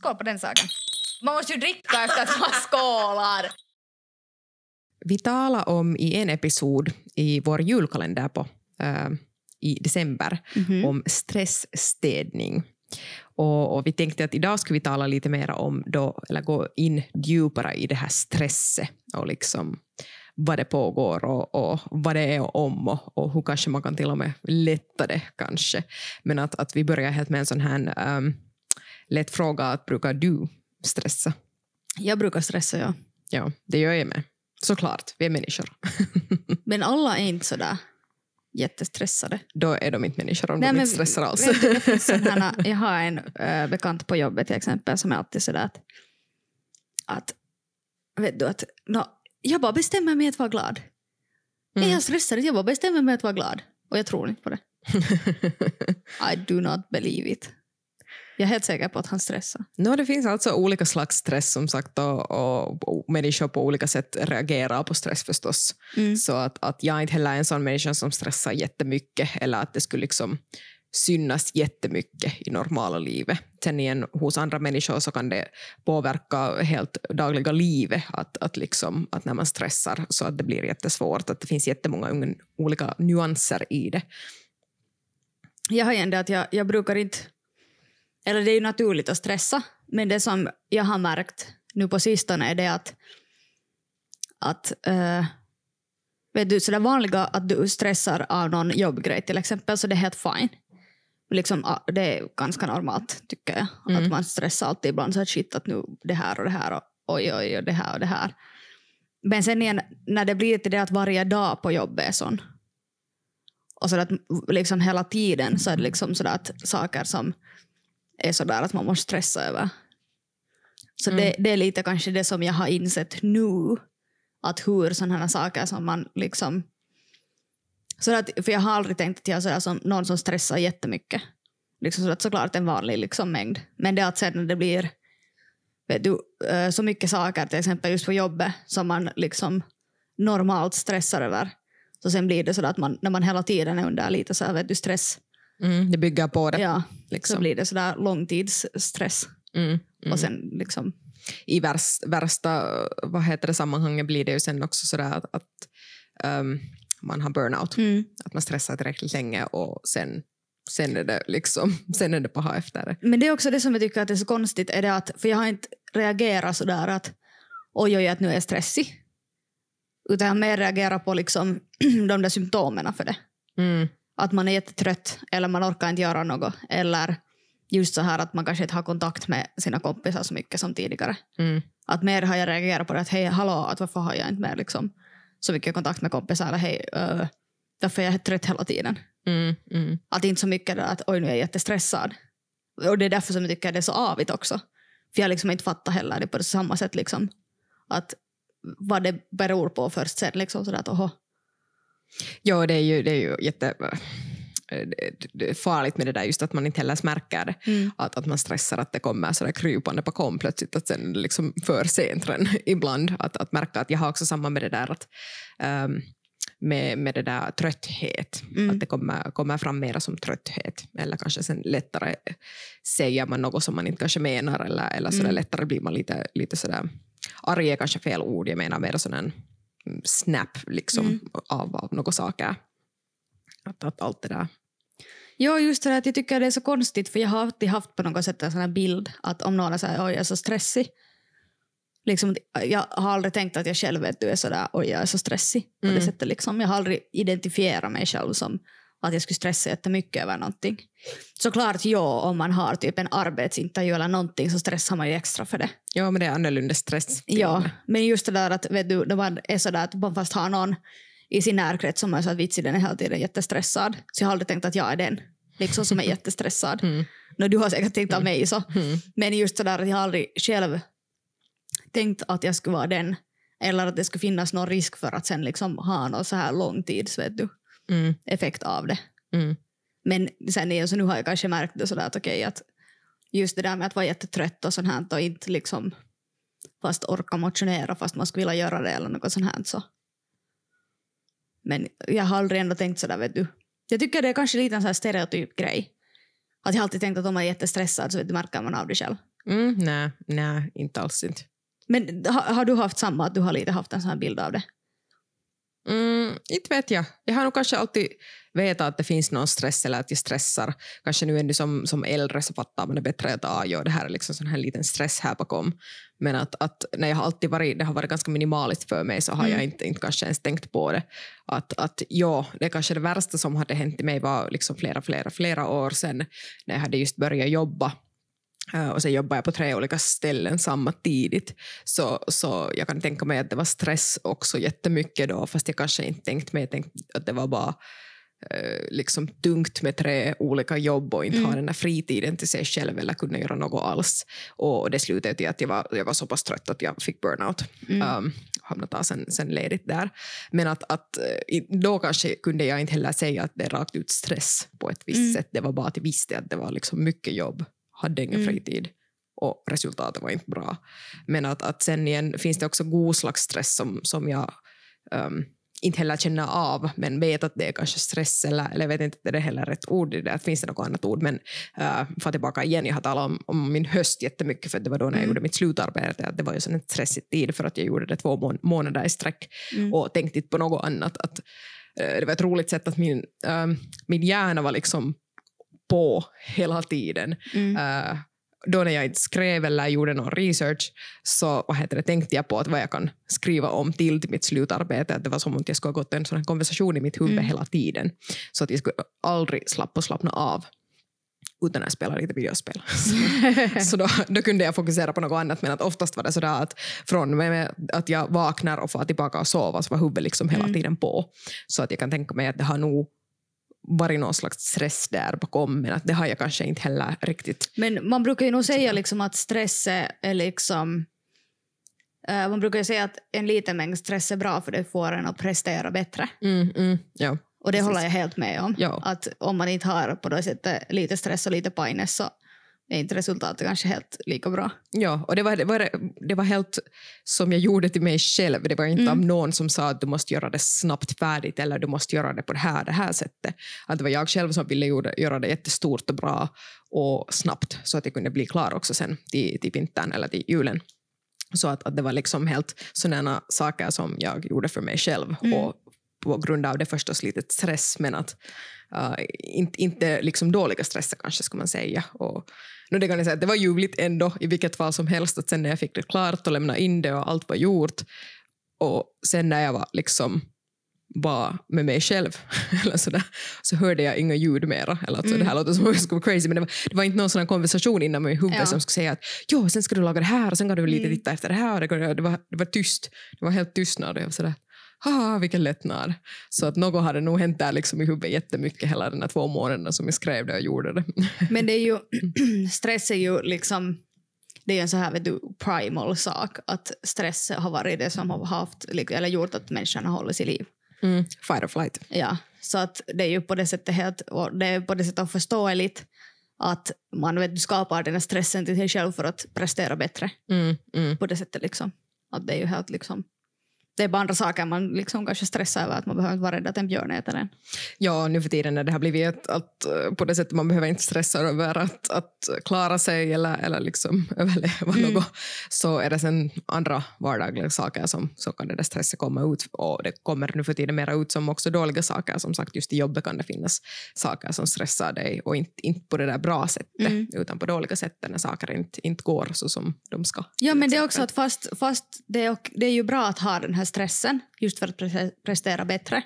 Skål på den saken. Man måste ju dricka efter att man skålar. Vi talade om i en episod i vår julkalender på, eh, i december Mhm. om stressstädning. Och, och vi tänkte att idag ska vi tala lite mer om, då, eller gå in djupare i det här stresset och liksom vad det pågår och, och vad det är om och, och hur kanske man kan till och med lätta det kanske. Men att, att vi börjar helt med en sån här um, lätt fråga, att brukar du stressa? Jag brukar stressa, ja. Ja, det gör jag med. Såklart, vi är människor. Men alla är inte sådär jättestressade. Då är de inte människor om Nej, de men inte stressar alls. du, här, jag har en äh, bekant på jobbet till exempel som är alltid sådär att, att vet du att no, jag bara bestämmer mig att vara glad. Mm. Är jag stressad? Jag bara bestämmer mig att vara glad. Och jag tror inte på det. I do not believe it. Jag är helt säker på att han stressar. no, det finns alltså olika slags stress som sagt och, och, och människor på olika sätt reagerar på stress förstås. Mm. Så att, att jag inte heller är en sån människa som stressar jättemycket eller att det skulle liksom synas jättemycket i normala livet. Sen igen, hos andra människor så kan det påverka helt dagliga livet att, att, liksom, att när man stressar så att det blir jättesvårt. Att det finns jättemånga olika nyanser i det. Jag har igen det att jag, jag brukar inte... Eller det är ju naturligt att stressa. Men det som jag har märkt nu på sistone är det att... att äh, vet du, så det vanliga att du stressar av någon jobbgrej till exempel, så det är helt fine. Liksom, det är ganska normalt tycker jag. Mm. Att man stressar alltid ibland så att shit att nu det här och det här och oj oj och det här och det här. Men sen igen, när det blir till det att varje dag på jobbet är sån och så att liksom hela tiden så är det liksom sådär att saker som är sådär att man måste stressa över. Så det, det är lite kanske det som jag har insett nu. Att hur sådana här saker som man liksom... Så att, för jag har aldrig tänkt att jag är sådär som någon som stressar jättemycket. Liksom så att såklart en vanlig liksom mängd. Men det att sen när det blir vet du, eh, så mycket saker, till exempel just på jobbet, som man liksom normalt stressar över. Så sen blir det så att man, när man hela tiden är under lite så här, vet du, stress, Mm, det bygger på det. ja, liksom. så blir det sådär långtidsstress. Mm, mm. Och sen liksom, I värst, värsta vad heter det, sammanhanget blir det ju sen också sådär att, att ehm, man har burnout. Att man stressar tillräckligt länge och sen, sen, är, det liksom, sen är det paha efter det. Men det är också det som jag tycker att det är så konstigt, är det att, för jag har inte reagerat sådär att oj oj att nu är jag stressig. Utan jag har mer reagerat på liksom de där symptomen för det. Mm, Att man är jättetrött eller man orkar inte göra något. Eller just så här att man kanske inte har kontakt med sina kompisar så mycket som tidigare. mm, Att mer har jag reagerat på det att hej, hallå, att varför har jag inte mer liksom, så mycket kontakt med kompisar? Eller hej, uh, varför är jag trött hela tiden? mm, mm. Att inte så mycket att oj, nu är jag jättestressad. Och det är därför som jag tycker att det är så avigt också. För jag liksom inte fattar heller det på samma sätt. Liksom. Att vad det beror på först sen. Liksom, sådär att, oho. Ja, det är ju, det är ju jätte... är farligt med det där just att man inte heller märker det. Mm. Att, att man stressar att det kommer sådär krypande bakom plötsligt att sen liksom för sent ibland att, att märka att jag har också samma med det där att ehm, med, med det där trötthet, Mm. att det kommer, kommer fram mera som trötthet eller kanske sen lättare säger man något som man inte kanske menar eller, eller sådär Mm. lättare blir man lite, lite sådär arg är kanske fel ord, jag menar mer mm, snap liksom Mm. av, av några saker. Att, att allt det där. Ja, just det att jag tycker det är så konstigt för jag har alltid haft på något sätt en sån här bild att om någon säger oj jag är så stressig. Liksom, jag har aldrig tänkt att jag själv vet du är sådär oj jag är så stressig. På det Mm. sättet liksom. Jag har aldrig identifierat mig själv som att jag skulle stressa jättemycket över någonting. Såklart ja, om man har typ en arbetsintervju eller någonting så stressar man ju extra för det. Ja, men det är annorlunda stress. Ja, men just det där att vet du, när man är sådär att man fast har någon i sin närkrets som är så att vitsi den är hela tiden jättestressad. Så jag har aldrig tänkt att jag är den liksom som är jättestressad. Mm. No, du har säkert tänkt av mig så. Mm. Men just det där att jag har aldrig själv tänkt att jag skulle vara den. Eller att det skulle finnas någon risk för att sen liksom ha någon så här långtids vet du, Mm. effekt av det. Mm. Men sen igen så nu har jag kanske märkt det sådär att okej att just det där med att vara jättetrött och sånt här och inte liksom fast orka motionera fast man skulle vilja göra det eller något sånt här så. Men jag har aldrig ändå tänkt sådär vet du. Jag tycker det är kanske lite en sån här stereotyp grej. Att jag alltid tänkt att om man är jättestressad så vet du, märker man av det själv. Mm, nej, nej, inte alls inte. Men har, har du haft samma, att du har lite haft en sån här bild av det? Mm, inte vet jag. Jag har nog kanske alltid vetat att det finns någon stress eller att jag stressar. Kanske nu ännu som, som äldre så fattar man det bättre att ah, jo, det här är liksom sån här liten stress här bakom. Men att, att när jag har alltid varit, det har varit ganska minimaliskt för mig så har Mm. jag inte, inte kanske ens tänkt på det. Att, att ja, det kanske det värsta som hade hänt i mig var liksom flera, flera, flera år sedan när jag hade just börjat jobba och sen jobbade jag på tre olika ställen samma tidigt. Så, så jag kan tänka mig att det var stress också jättemycket då, fast jag kanske inte tänkt mig tänkt att det var bara eh, liksom tungt med tre olika jobb och inte Mm. ha den här fritiden till sig själv eller kunna göra något alls. Och det slutade till att jag var, jag var så pass trött att jag fick burnout. Mm. Um, hamnade ta sen, sen ledigt där. Men att, att i- då kanske kunde jag inte heller säga att det är rakt ut stress på ett visst Mm. sätt. Det var bara att jag visste att det var liksom mycket jobb, hade ingen Mm. fritid och resultatet var inte bra. Men att, att sen igen finns det också god slags stress som, som jag um, inte heller känner av men vet att det är kanske stress eller, eller jag vet inte det är heller rätt ord i det, att finns det något annat ord men uh, för tillbaka igen, jag har talat om, om min höst jättemycket för det var då när jag Mm. gjorde mitt slutarbete, att det var ju en stressig tid för att jag gjorde det två mån- månader i sträck Mm. och tänkte inte på något annat. Att, eh, det var ett roligt sätt att min, um, min hjärna var liksom på hela tiden. Mm. Eh, då när jag inte skrev eller gjorde någon research så vad heter det, tänkte jag på att vad jag kan skriva om till, till mitt slutarbete. Att det var som om jag skulle ha gått en sån här konversation i mitt huvud Mm. hela tiden. Så att jag skulle aldrig slappa och slappna av utan att spela lite videospel. så då, då kunde jag fokusera på något annat men att oftast var det sådär att från med att jag vaknar och får tillbaka och sova så var huvudet liksom hela Mm. tiden på. Så att jag kan tänka mig att det har nog varit någon slags stress där bakom men att det har jag kanske inte heller riktigt Men man brukar ju nog säga liksom att stress är liksom... eh, man brukar ju säga att en liten mängd stress är bra för det får en att prestera bättre. Mm, mm, ja. Och det Precis. håller jag helt med om. Ja. Att om man inte har på det sättet lite stress och lite pines så är inte resultatet kanske helt lika bra. ja, och det var, det, var, det var helt som jag gjorde till mig själv. Det var inte Mm. av någon som sa att du måste göra det snabbt färdigt eller du måste göra det på det här, det här sättet. Att det var jag själv som ville göra, göra det jättestort och bra och snabbt så att jag kunde bli klar också sen till, till vintern eller till julen. Så att, att det var liksom helt sådana saker som jag gjorde för mig själv Mm. och på grund av det förstås lite stress men att uh, inte, inte liksom dåliga stressar kanske ska man säga. Och, nu det kan jag säga att det var ljuvligt ändå i vilket fall som helst att sen när jag fick det klart och lämna in det och allt var gjort och sen när jag var liksom bara med mig själv eller sådär, så hörde jag inga ljud mera. Eller alltså, Mm. Det här låter som att jag skulle vara crazy men det var, det var inte någon sån konversation inom min huvud Ja. som skulle säga att jo, sen ska du laga det här och sen kan du lite Mm. titta efter det här. Och det, det, var, det var tyst. Det var helt tystnad. Och jag var sådär, haha vilken lättnad. Så att något hade nog hänt där liksom i huvudet jättemycket hela den här två månaderna som jag skrev det och gjorde det. Men det är ju, stress är ju liksom, det är en så här vet du, primal sak att stress har varit det som har haft, eller gjort att människan har hållit sig i liv. Mm. Fight or flight. Ja, så att det är ju på det sättet helt, det är på det sättet förståeligt att man vet, du skapar den här stressen till sig själv för att prestera bättre Mm. Mm. på det sättet liksom. Att det är ju helt liksom, det är bara andra saker man liksom kanske stressar över att man behöver inte vara rädd att en björn äter en. Ja, nu för tiden när det har blivit att, att eh, på det sättet man behöver inte stressa över att, att klara sig eller, eller liksom överleva Mm. något, så är det sen andra vardagliga saker som så kan det där stressen komma ut och det kommer nu för tiden mera ut som också dåliga saker. Som sagt, just i jobbet kan det finnas saker som stressar dig och inte, inte på det där bra sättet Mm. utan på dåliga sätt när saker inte, inte går så som de ska. Ja, men det är också att fast, fast det, är, det är ju bra att ha den här stressen just för att pre- prestera bättre.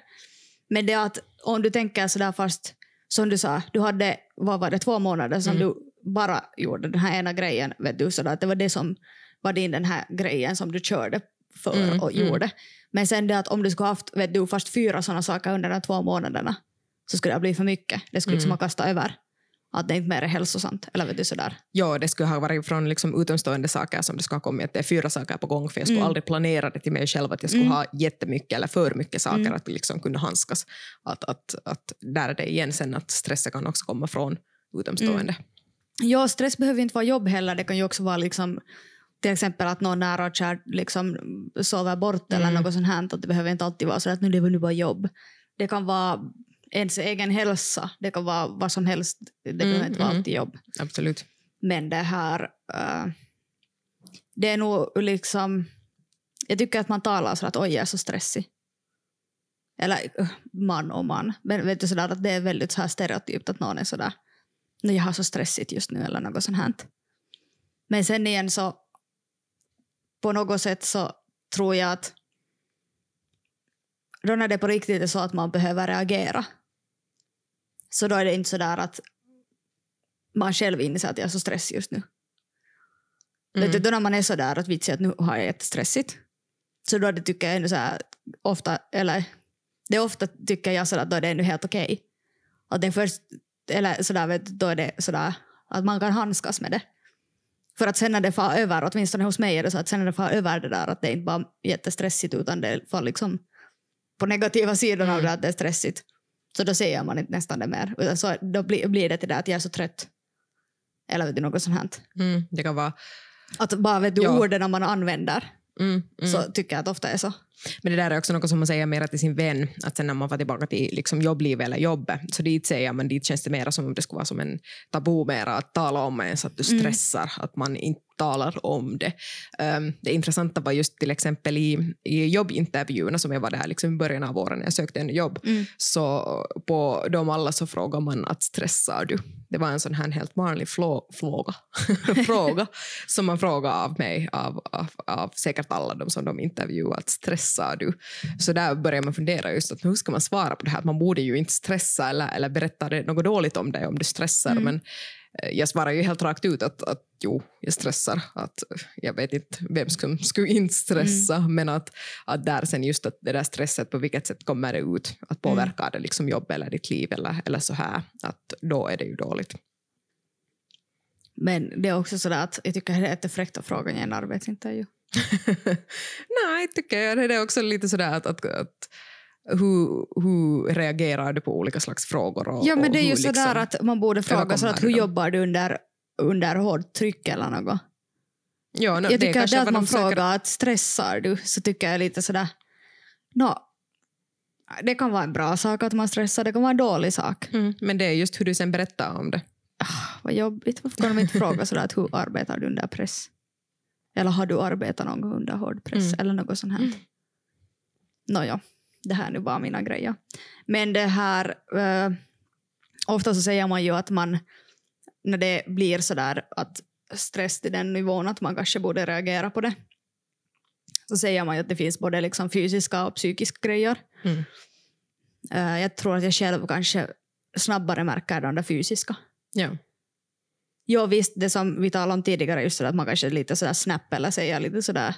Men det att om du tänker sådär fast, som du sa, du hade, vad var det, två månader som Mm. du bara gjorde den här ena grejen, vet du, sådär, att det var det som var din den här grejen som du körde för Mm, och mm. gjorde. Men sen det att om du skulle haft, vet du, fast fyra sådana saker under de två månaderna så skulle det bli för mycket. Det skulle liksom Mm. ha kastat över. Att det inte mer är hälsosamt. Eller vet du sådär. Ja, det skulle ha varit från liksom utomstående saker som det ska ha kommit. Att det är fyra saker på gång för jag skulle Mm. aldrig planera det till mig själv att jag skulle Mm. ha jättemycket eller för mycket saker Mm. att liksom kunna handskas. Att, att, att där är det igen sen att stressen kan också komma från utomstående. Ja, stress behöver inte vara jobb heller. Det kan ju också vara liksom, till exempel att någon nära och kär liksom sover bort eller Mm. något sånt här. Att det behöver inte alltid vara så att nu det var nu bara jobb. Det kan vara ens egen hälsa. Det kan vara vad som helst. Det behöver Mm, inte vara mm. alltid jobb. Absolut. Men det här, uh, det är nog liksom, jag tycker att man talar så att oj jag är så stressig. Eller uh, man och man. Men vet du sådär att det är väldigt så här stereotypt att någon är sådär, jag har så stressigt just nu eller något sånt här. Men sen igen så på något sätt så tror jag att då när det på riktigt är så att man behöver reagera så då är det inte så där att man själv inser att jag är så stressig just nu. Mm. Vet du, då när man är så där att vitsi att nu har jag jättestressigt så då det tycker jag ändå så här, ofta, eller det ofta tycker jag så att då är det ändå helt okej. Okay. Att det först, eller sådär, vet, då är det sådär att man kan handskas med det. För att sen när det far över, åtminstone hos mig är det så att sen när det far över det där att det inte bara jättestressigt utan det far liksom på negativa sidan mm. av det att det är stressigt. Så då säger man inte nästan det mer. Utan så, då blir, blir det till det att jag är så trött. Eller vet du, något sånt här. Mm, det kan vara... Att bara vet du, ja. orden man använder Mm, mm. Så tycker jag att ofta är så. Men det där är också något som man säger mer till sin vän, att sen när man får tillbaka till liksom jobblivet eller jobbet, så dit säger man, dit känns det mer som om det skulle vara som en tabu mera att tala om ens att du mm. stressar, mm. att man inte talar om det. Um, det intressanta var just till exempel i, i jobbintervjuerna som jag var där liksom i början av året när jag sökte en jobb, mm. så på dem alla så frågar man att stressar du? Det var en sån här helt vanlig flå, fråga, fråga som man frågade av mig, av, av, av säkert alla de som de intervjuat, stressar du? Så där började man fundera just att hur ska man svara på det här, att man borde ju inte stressa eller, eller berätta något dåligt om dig om du stressar, mm. men Eh, jag svarar ju helt rakt ut att, att jo, jag stressar. Att, jag vet inte vem som skulle inte stressa, mm. men att, att där sen just att det där stresset, på vilket sätt kommer det ut? Att påverkar mm. det liksom jobb eller ditt liv eller, eller så här? Att då är det ju dåligt. Men det är också så att jag tycker det är jättefräckt att fråga i en arbetsintervju. Nej, tycker jag. Det är också lite sådär att, att, att hur, hur reagerar du på olika slags frågor? Och, ja, men det är ju sådär liksom, att man borde fråga så att hur jobbar du under, under hårt tryck eller något? Ja, no, jag tycker att det att man frågar att stressar du så tycker jag lite sådär, no, det kan vara en bra sak att man stressar, det kan vara en dålig sak. Mm, men det är just hur du sen berättar om det. Ah, vad jobbigt, varför kan de inte fråga sådär att hur arbetar du under press? Eller har du arbetat någon gång under hård press mm. eller något sånt här? Mm. Nåja det här är nu bara mina grejer. Men det här, äh, ofta så säger man ju att man, när det blir sådär att stress till den nivån att man kanske borde reagera på det, så säger man ju att det finns både liksom fysiska och psykiska grejer. Mm. Äh, jag tror att jag själv kanske snabbare märker de där fysiska. Ja. Jo visst, det som vi talade om tidigare, just så att man kanske lite sådär snap eller säger lite sådär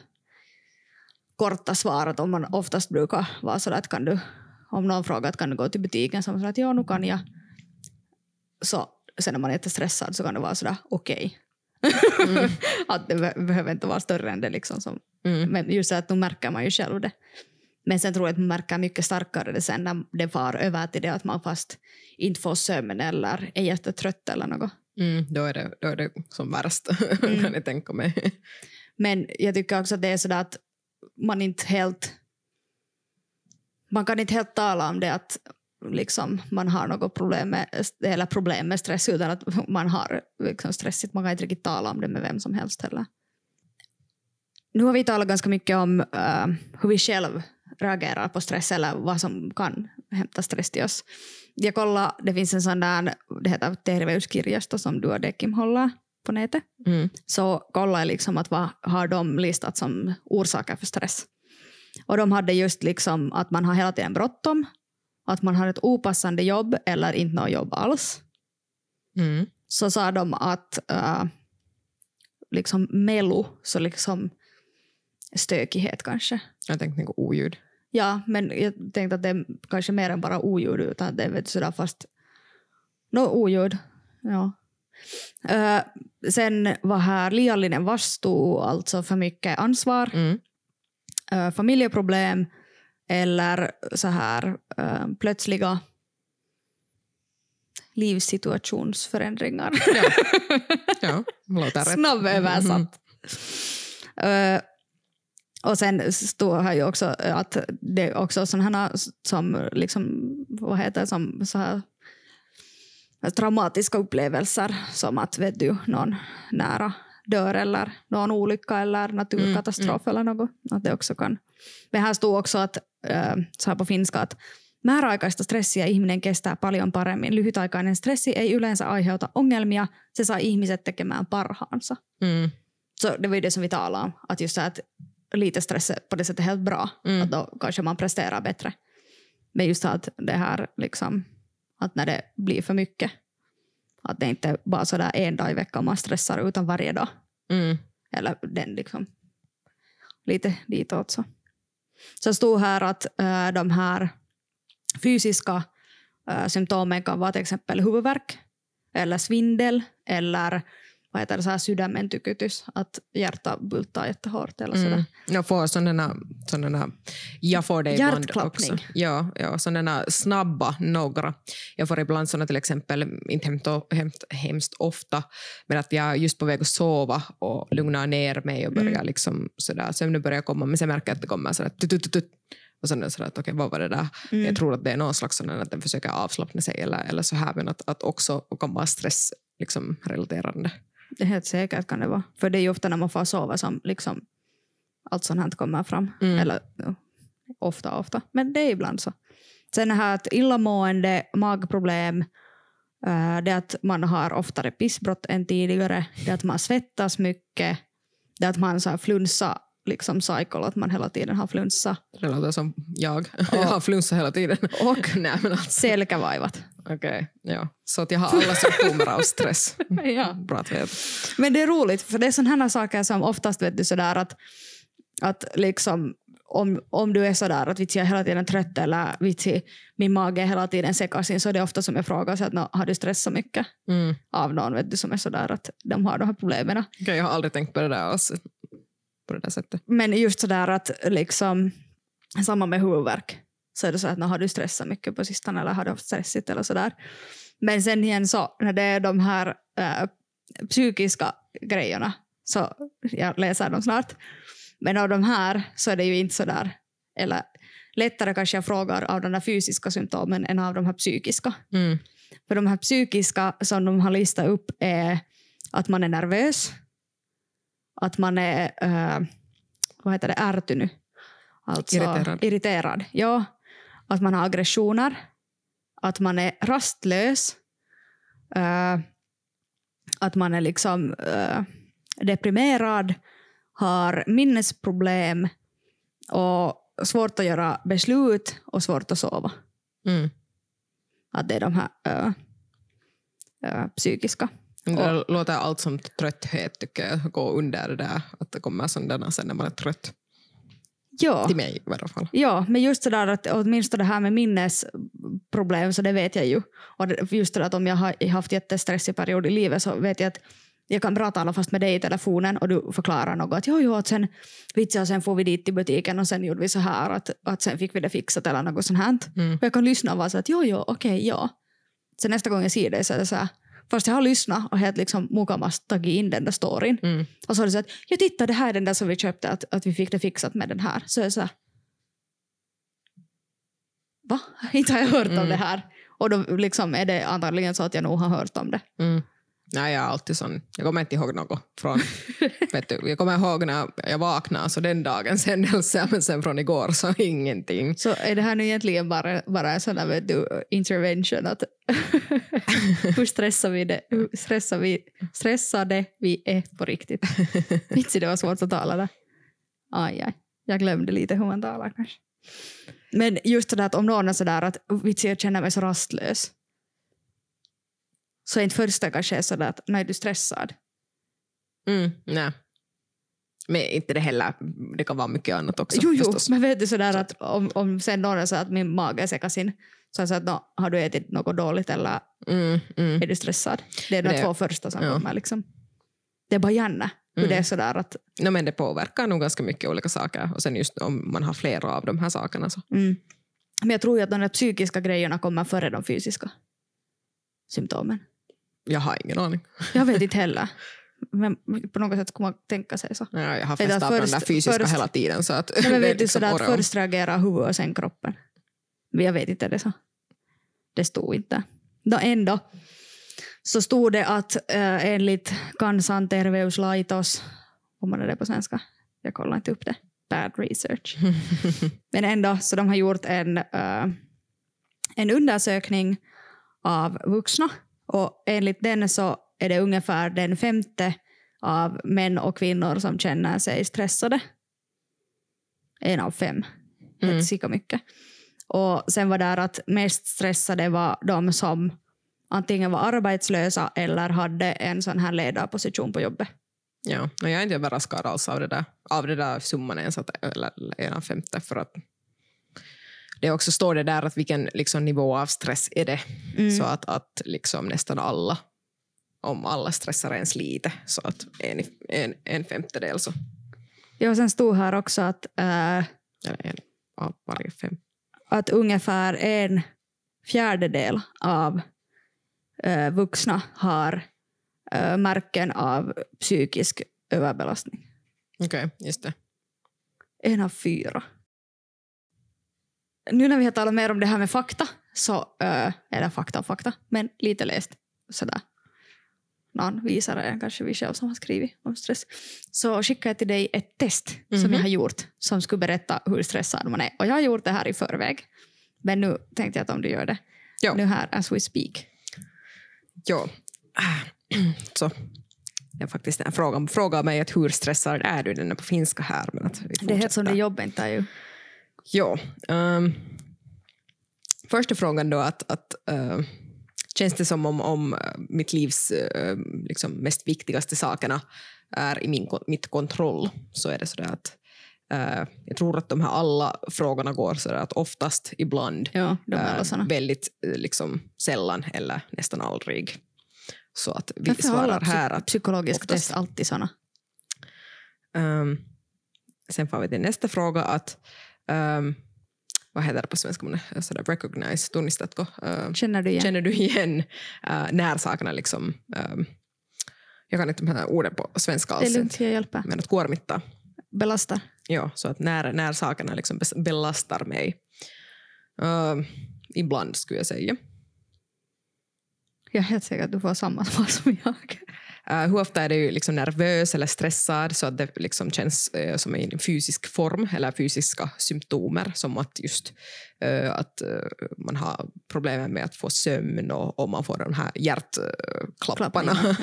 korta svar att om man oftast brukar vara så att kan du, om någon frågar att kan du gå till butiken så man att ja nu kan jag. Så sen när man är jättestressad så kan det vara sådär okej. Okay. Mm. att det behöver inte vara större än det liksom. Som, mm. Men just att nu märker man ju själv det. Men sen tror jag att man märker mycket starkare det sen när det far över till det att man fast inte får sömn eller är jättetrött eller något. Mm, då, är det, då är det som värst, mm. kan jag tänka mig. Men jag tycker också att det är sådär att man inte helt... Man kan inte helt tala om det att liksom, man har något problem med, eller problem med stress utan att man har liksom, stressigt. Man kan inte riktigt tala om det med vem som helst heller. Nu har vi talat ganska mycket om uh, hur vi själv reagerar på stress eller vad som kan hämta stress till oss. Jag kollade, det finns en sån där, det heter terveyskirjasto som du och Dekim håller på nätet, mm. så kollade jag liksom att vad har de listat som orsaker för stress. Och de hade just liksom att man har hela tiden bråttom, att man har ett opassande jobb eller inte något jobb alls. Mm. Så sa de att uh, liksom melo, så liksom stökighet kanske. Jag tänkte något oljud. Ja, men jag tänkte att det är kanske mer än bara oljud, utan det är sådär fast... No, oljud, ja. Uh, sen var här liiallinen vastuu, alltså för mycket ansvar, mm. uh, familjeproblem eller så här uh, plötsliga livssituationsförändringar. Ja, ja låter rätt. Snabböversatt. Mm. Och sen står här ju också att det är också sådana som liksom, vad heter som så här traumatiska upplevelser som att vet du, någon nära dör eller någon olycka eller naturkatastrof eller något. Att det också kan. Men här stod också att, äh, så här på finska att määräaikaista stressiä ihminen kestää paljon paremmin. Lyhytaikainen stressi ei yleensä aiheuta ongelmia, se saa ihmiset tekemään parhaansa. Mm. Så det var ju det som vi talade om, att just så att lite stress är på det sättet helt bra, Mm. att då kanske man presterar bättre. Men just att det här liksom, att när det blir för mycket, att det inte bara sådär en dag i veckan man stressar utan varje dag. Mm. Eller den liksom lite ditåt så. Så stod här att äh, de här fysiska äh, symptomen kan vara till exempel huvudvärk eller svindel eller vad heter det, så här sydämen tykytys, att hjärta bultar jättehårt eller sådär. Mm. Jag får sådana, sådana jag får det ibland också. Ja, ja, sådana snabba några. Jag får ibland sådana till exempel, inte hemskt, hemskt, hemskt ofta, men att jag är just på väg att sova och lugnar ner mig och börjar Mm. liksom sådär, sömnen börjar komma, men sen märker jag att det kommer sådär tut, tut, tut, tut. och sen är det sådär att okej, vad var det där? Mm. Jag tror att det är någon slags sån att den försöker avslappna sig eller, eller så här, men att, att också kan vara stress liksom, relaterande. Det är helt säkert kan det vara. För det är ju ofta när man får sova som liksom allt sånt här kommer fram. Mm. Eller ofta, ofta. Men det är ibland så. Sen det här att illamående, magproblem, eh, det att man har oftare pissbrott än tidigare, det att man svettas mycket, det att man så här flunsa, liksom cycle, att man hela tiden har flunsa. Det låter som jag. Jag har flunsa hela tiden. Och Nej, men alltså, selkävaivat. Okej, ja. Så att jag har alla symptomer av stress. Ja. Bra att veta. Men det är roligt, för det är sådana här saker som oftast vet du sådär att, att liksom om, om du är sådär att vitsi jag är hela tiden trött eller vitsi min mage är hela tiden sekaisin så är det ofta som jag frågar så att "Nå, har du stressat mycket Mm. av någon vet du som är sådär att de har de här problemen. Okej, jag har aldrig tänkt på det där alls. På det där sättet. Men just sådär att liksom samma med huvudvärk så är det så att "Nå, har du stressat mycket på sistone eller har du haft stressigt eller sådär. Men sen igen så när det är de här äh, psykiska grejerna så jag läser dem snart. Men av de här så är det ju inte sådär eller lättare kanske jag frågar av de där fysiska symptomen än av de här psykiska. Mm. För de här psykiska som de har listat upp är att man är nervös, att man är äh, vad heter det, ärtynyt. Alltså Irriterad. irriterad. Ja, att man har aggressioner, att man är rastlös, äh, att man är liksom äh, deprimerad, har minnesproblem och svårt att göra beslut och svårt att sova. Mm. Att det är de här äh, psykiska. Det låter allt som trötthet tycker jag gå under det där. Att det kommer sådana sen när man är trött. Ja. Till mig i alla fall. Ja, men just det där att åtminstone det här med minnesproblem så det vet jag ju. Och just det där att om jag har haft jättestressig period i livet så vet jag att jag kan prata alla fast med dig i telefonen och du förklarar något. Att jo, jo, att sen, vitsi, och sen får vi dit till butiken och sen gjorde vi så här att, att sen fick vi det fixat eller något sånt här. Mm. Och jag kan lyssna och vara så att jo, jo, okej, ja. Sen nästa gång jag ser dig så är det så här, fast jag har lyssnat och helt liksom mukamast tagit in den där storyn. Mm. Och så har du sagt, ja titta det här är den där som vi köpte, att, att vi fick det fixat med den här. Så jag så här, va? Inte har jag hört om Mm. det här. Och då liksom är det antagligen så att jag nog har hört om det. Mm. Nej, jag är alltid sån. Jag kommer inte ihåg något från... vet du, jag kommer ihåg när jag vaknade, så den dagens händelse, men sen från igår så ingenting. Så är det här nu egentligen bara, bara en sån vet du, intervention att hur stressar vi det? Hur stressar vi, stressade vi är på riktigt? Vitsi, det var svårt att tala där. Aj, aj. Jag glömde lite hur man talar kanske. Men just det där att om någon är sådär att vitsi, jag känner mig så rastlös. Så inte första kanske är sådär att du är stressad. Mm, nej. Men inte det heller. Det kan vara mycket annat också. jo, jo, men vet du sådär att om, om sen någon säger att min mage är sekaisin så jag säger att no, har du ätit något dåligt eller Mm, mm. är du stressad? Det är de Det- två första som ja. kommer. Liksom. Det är bara gärna hur Mm. det är sådär att No, men det påverkar nog ganska mycket olika saker. Och sen just om man har flera av de här sakerna. Så. mm. Men jag tror ju att de psykiska grejerna kommer före de fysiska symptomen. Jag har ingen aning. Jag vet inte heller. Men på något sätt kommer man tänka sig så. Ja, jag har festat på den där fysiska först- hela tiden. Så att Nej, men vet liksom sådär att först reagerar huvudet och sen kroppen. Men jag vet inte, det så? Det stod inte. Då ändå. så stod det att eh, enligt Kansanterveyslaitos, om man är det på svenska, jag kollar inte upp det, bad research. Men ändå, så de har gjort en, eh, en undersökning av vuxna och enligt den så är det ungefär den femte av män och kvinnor som känner sig stressade. En av fem. Mm. Sika mycket. Och sen var det att mest stressade var de som antingen var arbetslösa eller hade en sån här ledarposition på jobbet. Ja, och jag är inte överraskad alls av det där, av det där summan ens, att, eller en femte, för att det också står det där att vilken liksom, nivå av stress är det. Mm. Så att, att liksom nästan alla, om alla stressar ens lite, så att en, en, en femtedel så, Ja, och sen stod här också att, äh, en av varje fem. att ungefär en fjärdedel av äh, vuxna har äh, märken av psykisk överbelastning. Okej, just det. En av fyra. Nu när vi har talat mer om det här med fakta, så, äh, eller fakta och fakta, men lite läst sådär. Någon visare än kanske vi själv som har skrivit om stress. Så skickar jag till dig ett test som Mhm. jag har gjort som skulle berätta hur stressad man är. Och jag har gjort det här i förväg. Men nu tänkte jag att om du gör det Ja. nu här as we speak. Ja. Så. Det är faktiskt en fråga. Fråga mig att hur stressad är du? Den är på finska här. Men att vi Det är helt som det fortsätter. jobbet inte är ju. Ja. Um, första frågan då att, att uh, känns det som om, om uh, mitt livs uh, liksom mest viktigaste sakerna är i min, mitt kontroll så är det sådär att uh, jag tror att de här alla frågorna går sådär att oftast, ibland, Ja, uh, väldigt uh, liksom sällan eller nästan aldrig. Så att vi Varför svarar här att psykologiska oftast- test alltid såna? Um, sen får vi till nästa fråga att um, vad heter det på svenska? Sådär, recognize, tunnistatko? Uh, Känner du igen? Känner du igen uh, när sakerna liksom... Um, jag kan inte de här orden på svenska det är alls. lugnt, jag hjälper. Men att kuormittaa. Belastar. Ja, så att när, när sakerna liksom belastar mig. Uh, ibland skulle jag säga. Jag är helt säker att du får samma svar som jag. Uh, hur ofta är du liksom nervös eller stressad så att det liksom känns uh, som i en fysisk form eller fysiska symptomer som att just uh, att man har problem med att få sömn och, och man får de här hjärtklapparna.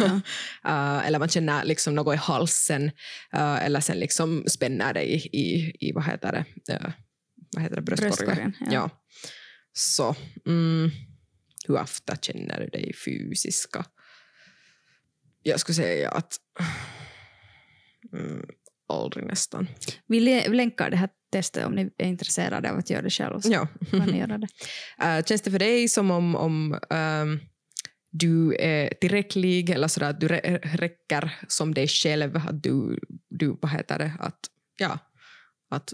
Ja. eller man känner liksom något i halsen eller sen liksom spänner det i, i, i vad heter det, vad heter det? bröstkorgen. Bröstkorgen, ja. Ja. Så mm, hur ofta känner du dig fysiska? Jag skulle säga att mm, aldrig nästan. Vi lä- länkar det här testet om ni är intresserade av att göra det själv. Ja. kan ni göra det. Uh, känns det för dig som om, om ehm, du är tillräcklig eller sådär att du rä- räcker som dig själv? Att du, du vad heter det, att, ja, att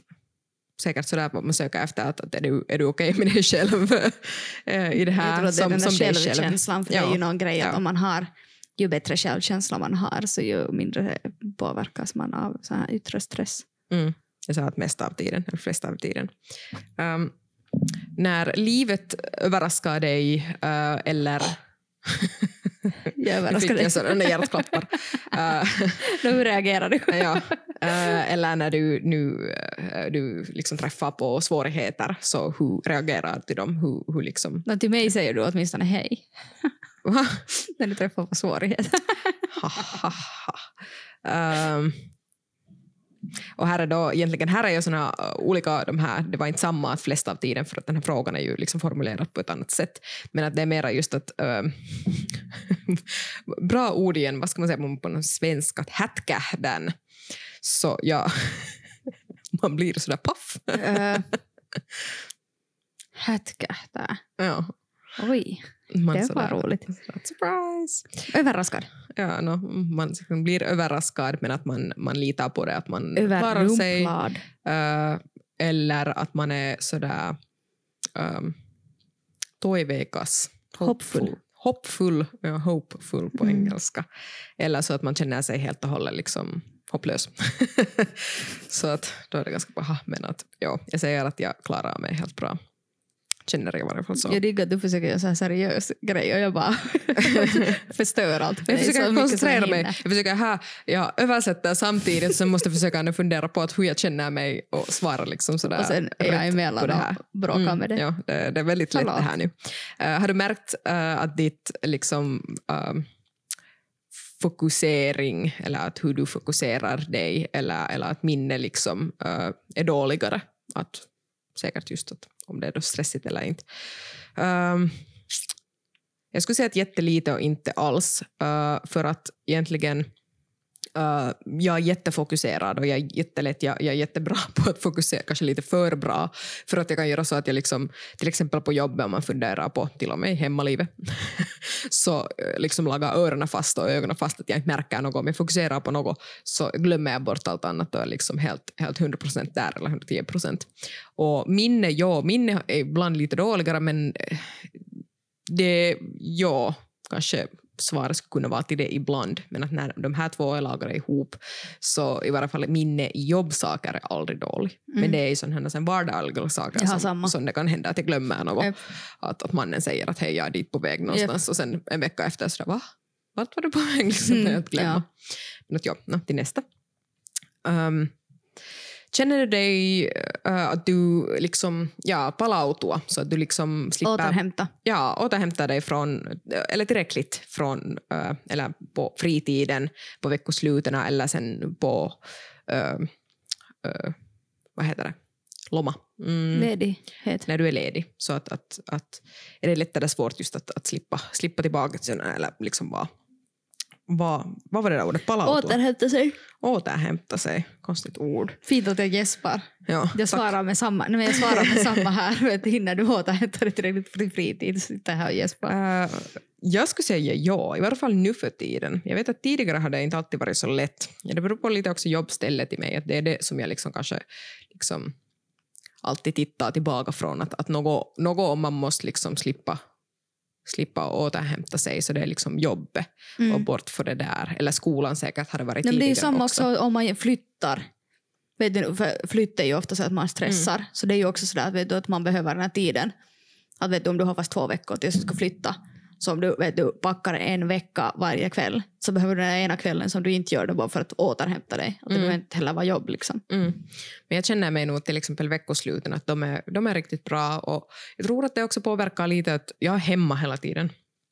säkert sådär vad man söker efter, att, att är du, är du okej med dig själv eh, i det här? jag tror att det är som, den där självkänslan. För det är Ja. ju någon grej att Ja. om man har ju bättre självkänsla man har så ju mindre påverkas man av så här yttre stress. Mm. Jag sa att mest av tiden, eller flesta av tiden. Um, när livet överraskar dig uh, eller... Jag överraskar Nu dig. sådana hjärtklappar. Uh, Hur reagerar du? ja. uh, eller när du nu du liksom träffar på svårigheter, så hur reagerar du till dem? Hur, hur liksom... Till mig säger du åtminstone hej Va? när du träffar på svårigheter. Ehm, och här är då, egentligen här är ju såna uh, olika, de här, det var inte samma flesta av tiden för att den här frågan är ju liksom formulerad på ett annat sätt. Men att det är mera just att, ehm, bra ord igen, vad ska man säga på, svenska, att hätkähdän. Så ja, man blir sådär paff. uh, Hätkähtää. Ja, Oj, man det var roligt. Surprise! Överraskad. Ja, no, man blir överraskad men att man, man litar på det, att man klarar sig. Uh, eller att man är sådär um, toiveikas. Hoppfull. Hoppfull, ja, hopeful på Mm. engelska. Eller så att man känner sig helt och hållet liksom hopplös. så att då är det ganska bra. Men att, ja, jag säger att jag klarar mig helt bra. Känner jag i varje fall så. Jag diggar att du försöker göra så här seriös grej och jag bara förstör allt. för Jag försöker koncentrera mig. Jag försöker här, jag översätter samtidigt så måste jag försöka nu fundera på att hur jag känner mig och svara liksom sådär Och sen är jag emellan och bråkar med det. Ja, det, det är väldigt lätt det här nu. Eh, har du märkt eh, att ditt liksom, ehm, fokusering eller att hur du fokuserar dig eller, eller att minne liksom, eh, är dåligare? Att, säkert just att, om det är då stressigt eller inte. Um, jag skulle säga att jättelite och inte alls. uh, för att egentligen Uh, jag är jättefokuserad och jag är jättelätt, jag, jag är jättebra på att fokusera, kanske lite för bra, för att jag kan göra så att jag liksom, till exempel på jobbet om man funderar på, till och med hemmalivet, så äh, liksom lagar öronen fast och ögonen fast att jag inte märker något. Om jag fokuserar på något så glömmer jag bort allt annat och är liksom helt, helt 100% där eller 110%. Och minne, ja, minne är ibland lite dåligare men äh, det, ja, kanske svaret skulle kunna vara till det ibland, men att när de här två är lagrade ihop så i varje fall minne i jobbsaker är aldrig dålig. Men det är ju sådana vardagliga saker som, samma. som det kan hända att jag glömmer något. Japp. Att, att mannen säger att hej, jag är dit på väg någonstans och sen en vecka efter så va? Vart var du på väg? Liksom, Mm, jag glömmer. ja. Men att ja, no, till nästa. Um, känner du dig uh, att du liksom, ja, palautua så att du liksom slipper Återhämta. ja, återhämta dig från, eller tillräckligt från, äh, eller på fritiden, på veckosluten eller sen på, äh, äh, vad heter det, loma. Mm, Ledighet. när du är ledig. Så att, att, att är det lättare svårt just att, att slippa, slippa tillbaka eller liksom vara vad, vad var det där ordet? Palautua? Återhämta sig. Återhämta sig. Konstigt ord. Fint att jag gäspar. Ja, Jag tack. svarar med samma, nej, men jag svarar med samma här. Vet, hinner du återhämta dig tillräckligt för din fritid? Sitter här och gäspar. Eh, jag skulle säga ja, i varje fall nu för tiden. Jag vet att tidigare har det inte alltid varit så lätt. Ja, det beror på lite också jobbstället i mig, att det är det som jag liksom kanske liksom alltid tittar tillbaka från. Att, att något, något om man måste liksom slippa, slippa återhämta sig, så det är liksom jobbet och Mm. bort för det där. Eller skolan säkert har det varit Nej, men det är ju tidigare samma också om man flyttar. Vet du, flytt är ju ofta så att man stressar. Mm. Så det är ju också så att, vet du, att man behöver den här tiden. Att vet du, om du har fast två veckor tills du ska flytta. Så om du, vet du packar en vecka varje kväll så behöver du den ena kvällen som du inte gör det bara för att återhämta dig. Att det Mm. behöver inte heller vara jobb. Liksom. Mm. Men jag känner mig nog till exempel veckosluten att de är, de är riktigt bra och jag tror att det också påverkar lite att jag är hemma hela tiden.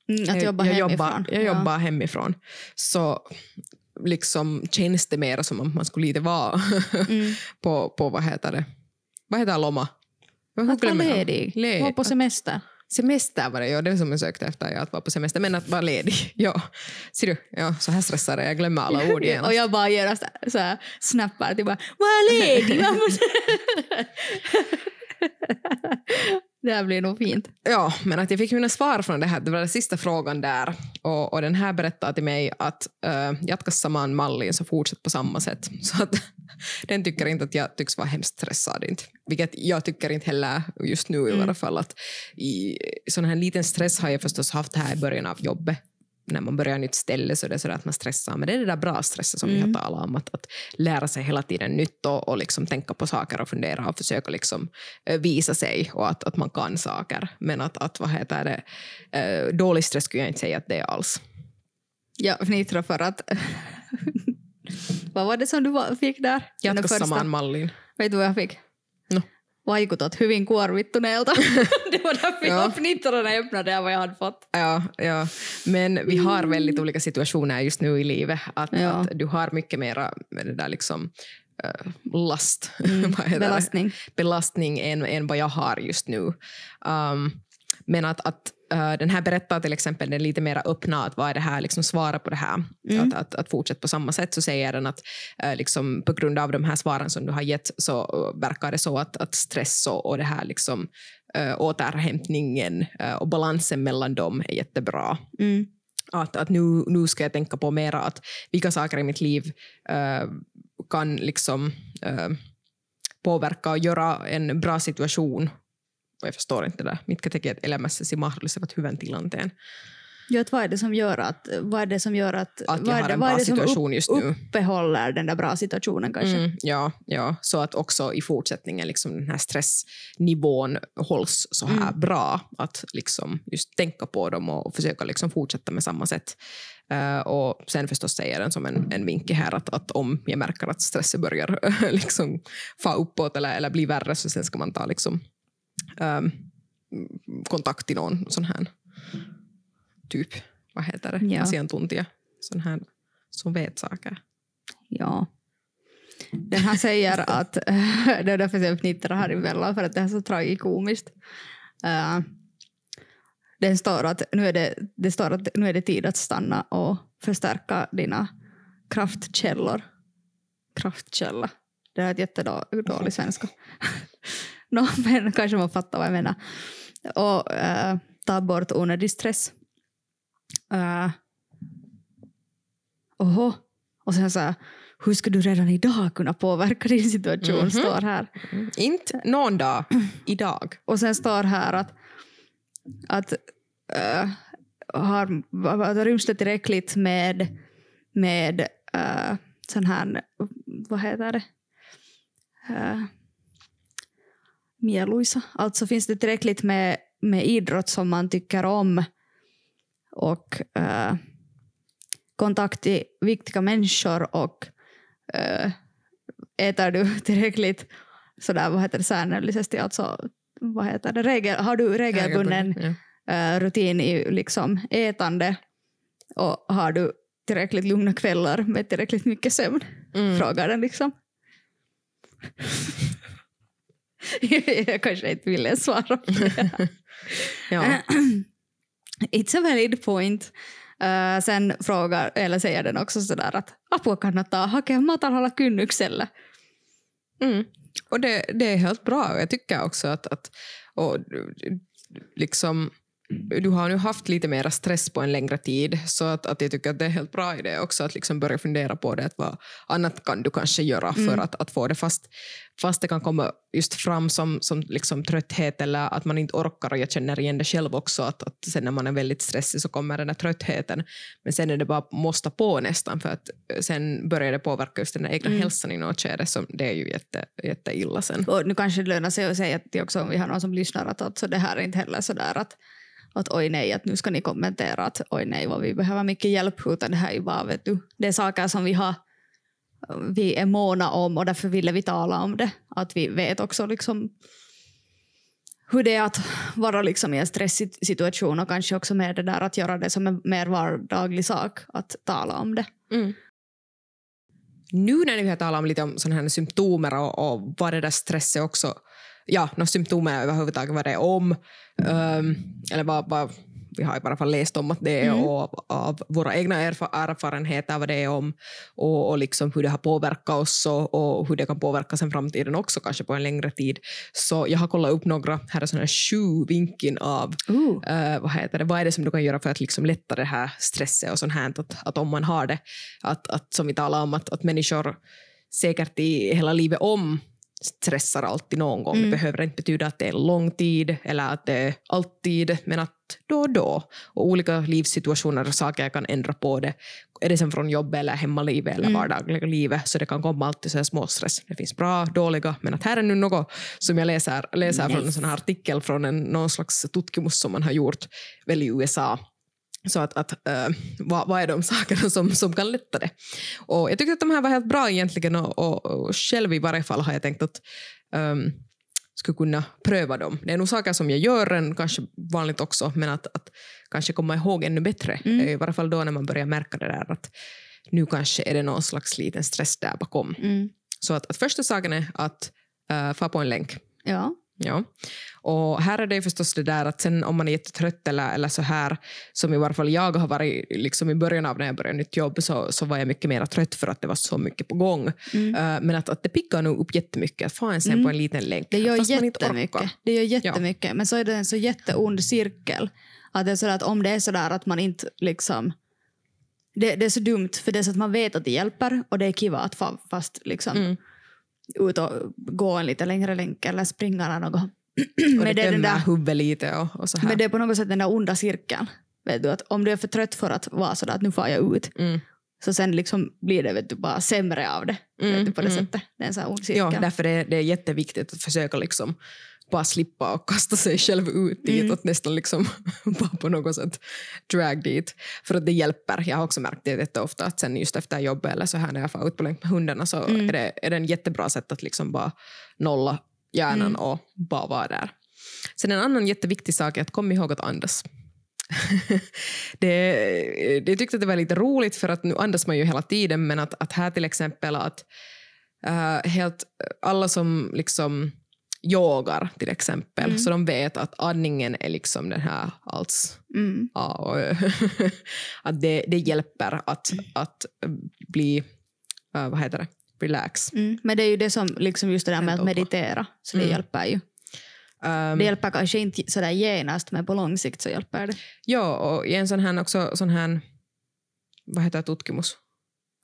Mm, att jobba jag, hemifrån. jobbar, jag Ja. jobbar hemifrån. Så liksom känns det mer som att man skulle lite vara Mm. på, på vad heter det? Vad heter lomma? Jag Att vara jag. ledig. Led- Vara på semester. Semester var det, ja, det var som jag sökte efter, ja, att vara på semester, men att vara ledig. Ja. Ser du, ja, så här stressar jag, jag glömmer alla ord igen. och jag bara genast så här, snappar till bara var ledig. Man måste-" det här blir nog fint. Ja, men att jag fick mina svar från det här, det var den sista frågan där. Och, och den här berättar till mig att äh, jatka saman mallin så fortsätt på samma sätt. Så att den tycker inte att jag tycks vara hemskt stressad. Inte. Vilket jag tycker inte heller just nu i Mm. alla fall. Att I sån här liten stress har jag förstås haft här i början av jobbet. När man börjar nytt ställe så är det så att man stressar. Men det är det där bra stressen som vi Mm. har talat om. Att, att lära sig hela tiden nytt och, och liksom tänka på saker och fundera och försöka liksom, eh, visa sig och att, att man kan saker. Men att, att vad heter det, eh, dålig stress skulle jag inte säga att det är alls. Jag fnittrar för att... vad var det som du fick där? Jatka första. saman mallin. Vet du vad jag fick? No. Vaikutat hyvin kuormittuneelta. det var därför Ja. jag fnittrade öppnade det vad jag hade fått. Ja, ja, men vi har väldigt olika situationer just nu i livet. Att, Ja. att du har mycket mera med det där liksom, eh, last, Mm, det? belastning. belastning än, än vad jag har just nu. Um, men att, att den här berättar till exempel den lite mer öppna, att vad är det här, liksom svara på det här, Mm. att, att, att fortsätta på samma sätt, så säger den att eh, liksom, på grund av de här svaren som du har gett så eh, verkar det så att, att stress och, och det här liksom, uh, återhämtningen eh, och balansen mellan dem är jättebra Mm. att, att nu, nu ska jag tänka på mera att vilka saker i mitt liv eh, kan liksom eh, påverka och göra en bra situation. Och jag förstår inte det där. Mitkä tekijät elämässäsi mahdollistavat hyvän tilanteen? Ja, att vad är det som gör att, vad är det som gör att, Att vad är det, en vad är det som just nu. uppehåller den där bra situationen kanske? Mm, ja, ja, så att också i fortsättningen liksom den här stressnivån hålls så här Mm. bra. Att liksom just tänka på dem och försöka liksom fortsätta med samma sätt. Eh, och sen förstås säger den som en, en vink här att, att om jag märker att stressen börjar liksom få uppåt eller, eller bli värre så sen ska man ta liksom, ehm, kontakt i någon sån här typ, vad heter det, Ja. asiantuntija, sån här som vet saker. Ja. Den här säger att, det är därför jag fnittrar här emellan, för att det är så tragikomiskt. Uh, den står att nu är det, det står att nu är det tid att stanna och förstärka dina kraftkällor. Kraftkälla. Det är ett jättedålig svenska. no, men kanske man fattar vad jag menar. Och eh, ta bort onödig stress. Uh, oho. Och sen så här, hur ska du redan idag kunna påverka din situation, Mhm. står här. Inte någon dag, idag. Och sen står här att, att äh, har, vad- ryms det tillräckligt med, med äh, sån här, vad heter det, äh, mieluisa. Alltså finns det tillräckligt med, med idrott som man tycker om och äh, kontakt till viktiga människor och äh, äter du tillräckligt sådär, vad heter det, säännöllisesti, alltså vad heter det, regel, har du regelbunden Ja. äh, rutin i liksom ätande och har du tillräckligt lugna kvällar med tillräckligt mycket sömn? Mm. Frågar den liksom. jag kanske inte ville svara på det. Ja. It's a valid point. Äh, sen frågar, eller säger den också sådär att apua kannattaa hakea matalalla kynnyksellä. Mm. Och det, det är helt bra. Jag tycker också att, att och, liksom, du har nu haft lite mer stress på en längre tid så att, att jag tycker att det är helt bra idé också att liksom börja fundera på det. Att vad annat kan du kanske göra för Mm. att, att få det fast, fast det kan komma just fram som, som liksom trötthet eller att man inte orkar och jag känner igen det själv också att, att sen när man är väldigt stressig så kommer den här tröttheten men sen är det bara måste på nästan för att sen börjar det påverka just den egna Mm. hälsan i något skede så det är ju jätte, jätteilla sen. Och nu kanske det lönar sig att säga till också om vi har någon som lyssnar att alltså det här är inte heller sådär att, att oj nej, att nu ska ni kommentera att oj nej vad vi behöver mycket hjälp utan det här är bara vet du, det är saker som vi har vi är måna om och därför ville vi tala om det. Att vi vet också liksom hur det är att vara liksom i en stressig situation och kanske också med det där att göra det som en mer vardaglig sak att tala om det. Mm. Nu när vi har talat om lite om sådana här symptomer och, och vad det där stress är också, ja, no, symptomer överhuvudtaget vad det är om, ehm, eller vad, vad vi har i alla fall läst om att det är Mm. och av, våra egna erfa- erfarenheter vad det är om och, och liksom hur det har påverkat oss och, och hur det kan påverka sen framtiden också kanske på en längre tid. Så jag har kollat upp några, här är sådana sju vinkeln av Uh. vad heter det, vad är det som du kan göra för att liksom lätta det här stresset och sånt här, att, att om man har det, att, att som vi talade om, att, att människor säkert i hela livet om stressar alltid någon gång. Mm. Det behöver inte betyda att det är lång tid eller att det är alltid, men att då och då. Och olika livssituationer och saker kan ändra på det. Är det sen från jobb eller hemmalivet eller Mm. vardagliga livet så det kan komma alltid så här småstress. Det finns bra, dåliga, men att här är nu något som jag läser, läser från en Nice. sån här artikel från en, någon slags tutkimus som man har gjort väl i USA. Så att, att äh, vad, vad är de sakerna som, som kan lätta det? Och jag tyckte att de här var helt bra egentligen och, och, och själv i varje fall har jag tänkt att um, skulle kunna pröva dem. Det är nog saker som jag gör en, kanske vanligt också, men att, att kanske komma ihåg ännu bättre. Mm. I varje fall då när man börjar märka det där att nu kanske är det någon slags liten stress där bakom. Mm. Så att, att första saken är att uh, få på en länk. Ja. Ja. Och här är det förstås det där att sen om man är jättetrött eller, eller så här, som i varje fall jag har varit liksom i början av när jag började nytt jobb så, så var jag mycket mer trött för att det var så mycket på gång. Mm. Eh, men att, att det pickar nog upp jättemycket att få en sen Mm. på en liten länk. Det gör jättemycket. Det gör jättemycket. Men så är det en så jätteond cirkel. Att det är sådär att om det är sådär att man inte liksom... Det, det är så dumt för det är så att man vet att det hjälper och det är kiva att få fast liksom Mm. Ut och gå en lite längre länk eller springa eller något. Och det det den där, huvudet lite och, och så här. men det är på något sätt den där onda cirkeln. Vet du, att om du är för trött för att vara sådär att nu får jag ut, Mm. så sen liksom blir det vet du, bara sämre av det. vet Mm, du, på det mm. sättet. Det är en sån här ond Ja, cirkel. därför är det jätteviktigt att försöka liksom bara slippa och kasta sig själv ut dit, Mm. att nästan liksom bara på något sätt drag dit. För att det hjälper. Jag har också märkt det jätteofta att sen just efter jobbet eller så här när jag får ut på länk med hundarna så Mm. är, det, är det en jättebra sätt att liksom bara nolla hjärnan Mm. och bara vara där. Sen en annan jätteviktig sak är att kom ihåg att andas. det, det tyckte att det var lite roligt för att nu andas man ju hela tiden men att, att här till exempel att eh, helt, alla som liksom yogar till exempel Mm. så de vet att andningen är liksom den här alls Mm. A och Ö. att det, det hjälper att, att bli, eh, vad heter det, relax. Mm. Men det är ju det som liksom just det där med att meditera, så det Mm. hjälper ju. Um, Det hjälper kanske inte sådär genast men på lång sikt så hjälper det. ja, och i en sån här, också, sån här vad heter tutkimus?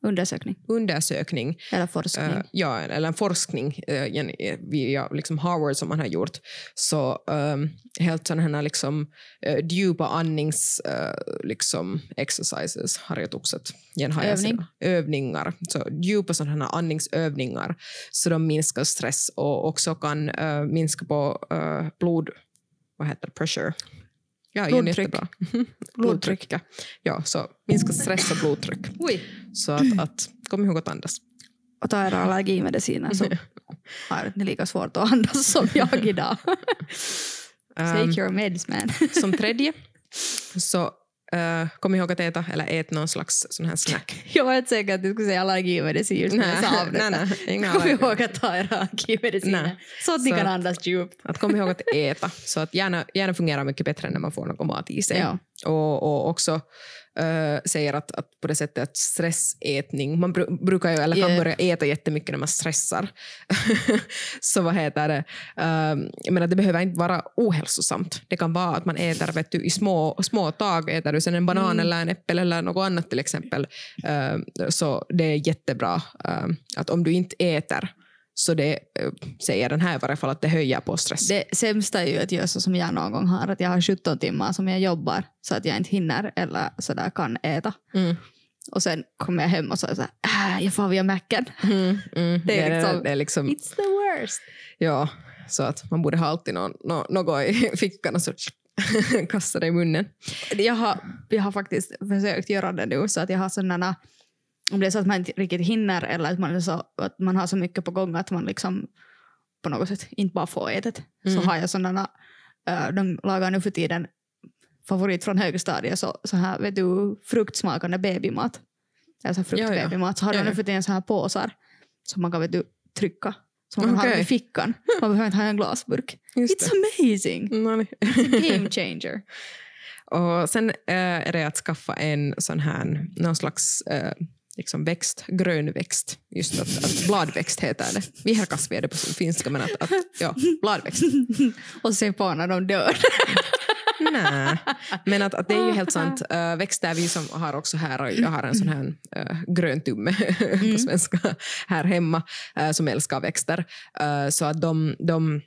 Undersökning Undersökning eller forskning. Eh, ja, eller en forskning uh, via liksom Harvard som man har gjort. Så um, helt sådana här liksom, uh, djupa andnings uh, liksom exercises har jag också sett. Igen har jag Övning. Övningar. Så djupa sådana här andningsövningar så de minskar stress och också kan uh, minska på uh, blod, vad heter det, pressure. Ja, Blodtryck. jättebra. blodtryck. ja. Ja, så minska stress och blodtryck. Oj. Så att, att kom ihåg att andas. Och ta era allergimediciner så har ni lika svårt att andas som jag idag. Take your meds man. Som tredje, så uh, kom ihåg att äta eller ät någon slags sån här snack. jag var inte säker att du skulle säga allergimedicin just när jag sa av nej, nej, Kom ihåg att ta era allergimediciner så att ni Så kan andas djupt. Att kom ihåg att äta, så att hjärna, hjärna fungerar mycket bättre när man får något mat i sig. Ja. Och, och också uh, säger att, att på det sättet att stressätning, man bru, brukar ju, eller kan Ja. börja äta jättemycket när man stressar. så vad heter det, um, jag menar det behöver inte vara ohälsosamt. Det kan vara att man äter vet du, i små, små tag, äter du sen en banan Mm. eller en äpple eller något annat till exempel. Um, så det är jättebra um, att om du inte äter så det uh, säger den här i varje fall att det höjer på stress. Det sämsta är ju att göra så som jag någon gång har, att jag har 17 timmar som jag jobbar så att jag inte hinner eller sådär kan äta. Mm. Och sen kommer jag hem och så är jag såhär, äh, jag får via macken. Mm, mm. Det är liksom- det är liksom It's the worst. ja, så att man borde ha alltid nå, nå, något i fickan och så kasta det i munnen. Jag har, jag har faktiskt försökt göra det nu så att jag har sådana, om det är så att man inte riktigt hinner eller att man, är så, att man har så mycket på gång att man liksom på något sätt inte bara får äta Mm. så har jag sådana, äh, de lagar nu för tiden favorit från högstadiet, så, så här vet du, fruktsmakande babymat. Alltså fruktbabymat. Så har de nu för tiden så här påsar som man kan vet du, trycka. Som man kan ha Okej. i fickan. Man behöver inte ha en glasburk. Just It's amazing! det. Mm, It's a game changer. och sen äh, är det att skaffa en sån här, någon slags äh, liksom växt, grön växt. Just att, att bladväxt heter det. Viherkasvi är det på finska, men att, att ja, bladväxt. och se på när de dör. Nej, men att, att det är ju helt sant. Uh, växter vi som har också här, och jag har en sån här uh, grön tumme på svenska här hemma uh, som älskar växter. Uh, så att de, de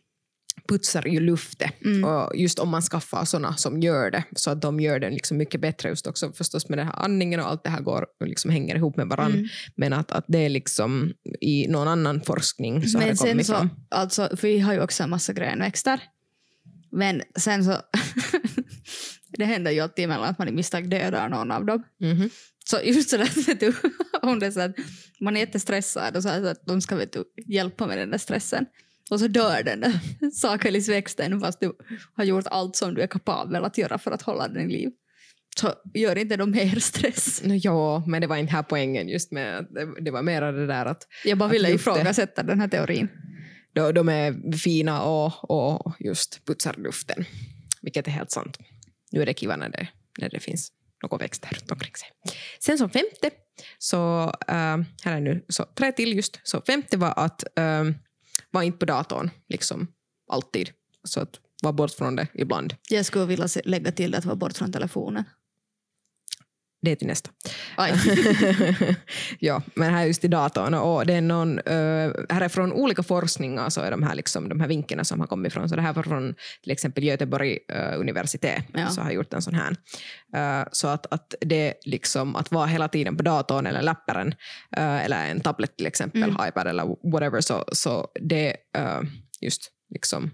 putsar ju luften. Mm. Och just om man skaffar såna som gör det, så att de gör den liksom mycket bättre just också förstås med den här andningen och allt det här går och liksom hänger ihop med varandra. Mm. Men att, att det är liksom i någon annan forskning så har Men det sen kommit så, fram. alltså, för vi har ju också en massa grönväxter. Men sen så, det händer ju alltid emellan att man i misstag dödar någon av dem. Mhm. Så just sådär, vet du, om det så att man är jättestressad och så, så att de ska vet du, hjälpa med den där stressen. Och så dör den där sakelisväxten fast du har gjort allt som du är kapabel att göra för att hålla den i liv. Så gör inte de mer stress. No, ja, men det var inte här poängen just med det, det var mer det där att Jag bara ville ifrågasätta den här teorin. de, de är fina och, och just putsar luften, vilket är helt sant. Nu är det kiva när det, när det finns något växter runt omkring sig. Sen som femte, så äh, här är nu så, tre till just. Så femte var att äh, var inte på datorn, liksom alltid. Så att vara bort från det ibland. Jag skulle vilja lägga till att vara bort från telefonen det är till nästa. Ja, men här är just i datorn och det är någon, uh, här är från olika forskningar så är de här, liksom, de här vinkeln som har kommit ifrån. Så det här var från till exempel Göteborg uh, universitet Ja. så har gjort en sån här. Uh, så att, att det liksom att vara hela tiden på datorn eller lapparen uh, eller en tablet till exempel, Mm. iPad eller whatever så, så det just liksom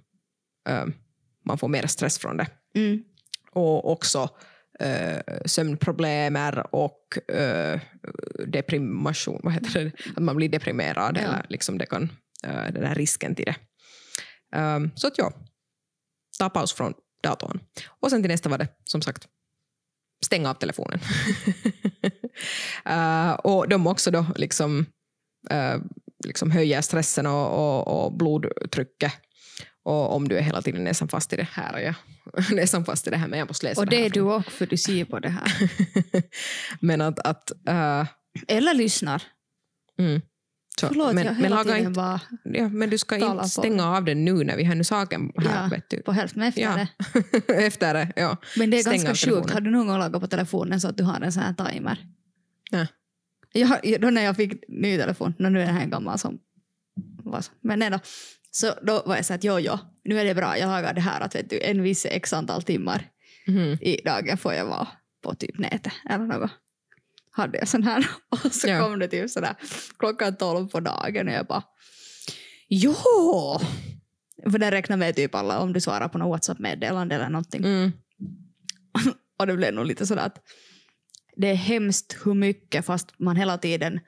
man får mer stress från det Mm. och också eh, sömnproblem och eh, deprimation, vad heter det? Att man blir deprimerad Ja. eller liksom det kan, eh, den här risken till det. Um, så att ja, ta paus från datorn. Och sen till nästa var det som sagt stänga av telefonen. Eh, och de också då liksom, eh, liksom höjer stressen och, och, och blodtrycket. Och om du är hela tiden nästan fast i det här, jag nästan fast i det här, men jag måste läsa Och det det är du också för du ser på det här. men att, att äh, Eller lyssnar. mm, så, Förlåt, men, jag hela tiden inte, bara ja, men du ska inte stänga av den nu när vi har nu saken här. Ja, vet du. på hälften efter Ja. det. Efter det, ja. Men det är Stänga ganska sjukt. Har du någon gång lagat på telefonen så att du har en sån här timer? Nej. Jag, då när jag fick ny telefon, nu är det här gammal som. Men nej då. Så då var jag så att jo, jo, nu är det bra. Jag lagar det här att vet du, en viss x antal timmar Mhm. i dagen får jag vara på typ nätet eller något. Hade jag sån här och så Ja. kom det typ sådär klockan tolv på dagen och jag bara jo! För den räknar med typ alla om du svarar på något WhatsApp-meddelande eller någonting. Mm. Och det blev nog lite sådär att det är hemskt hur mycket fast man hela tiden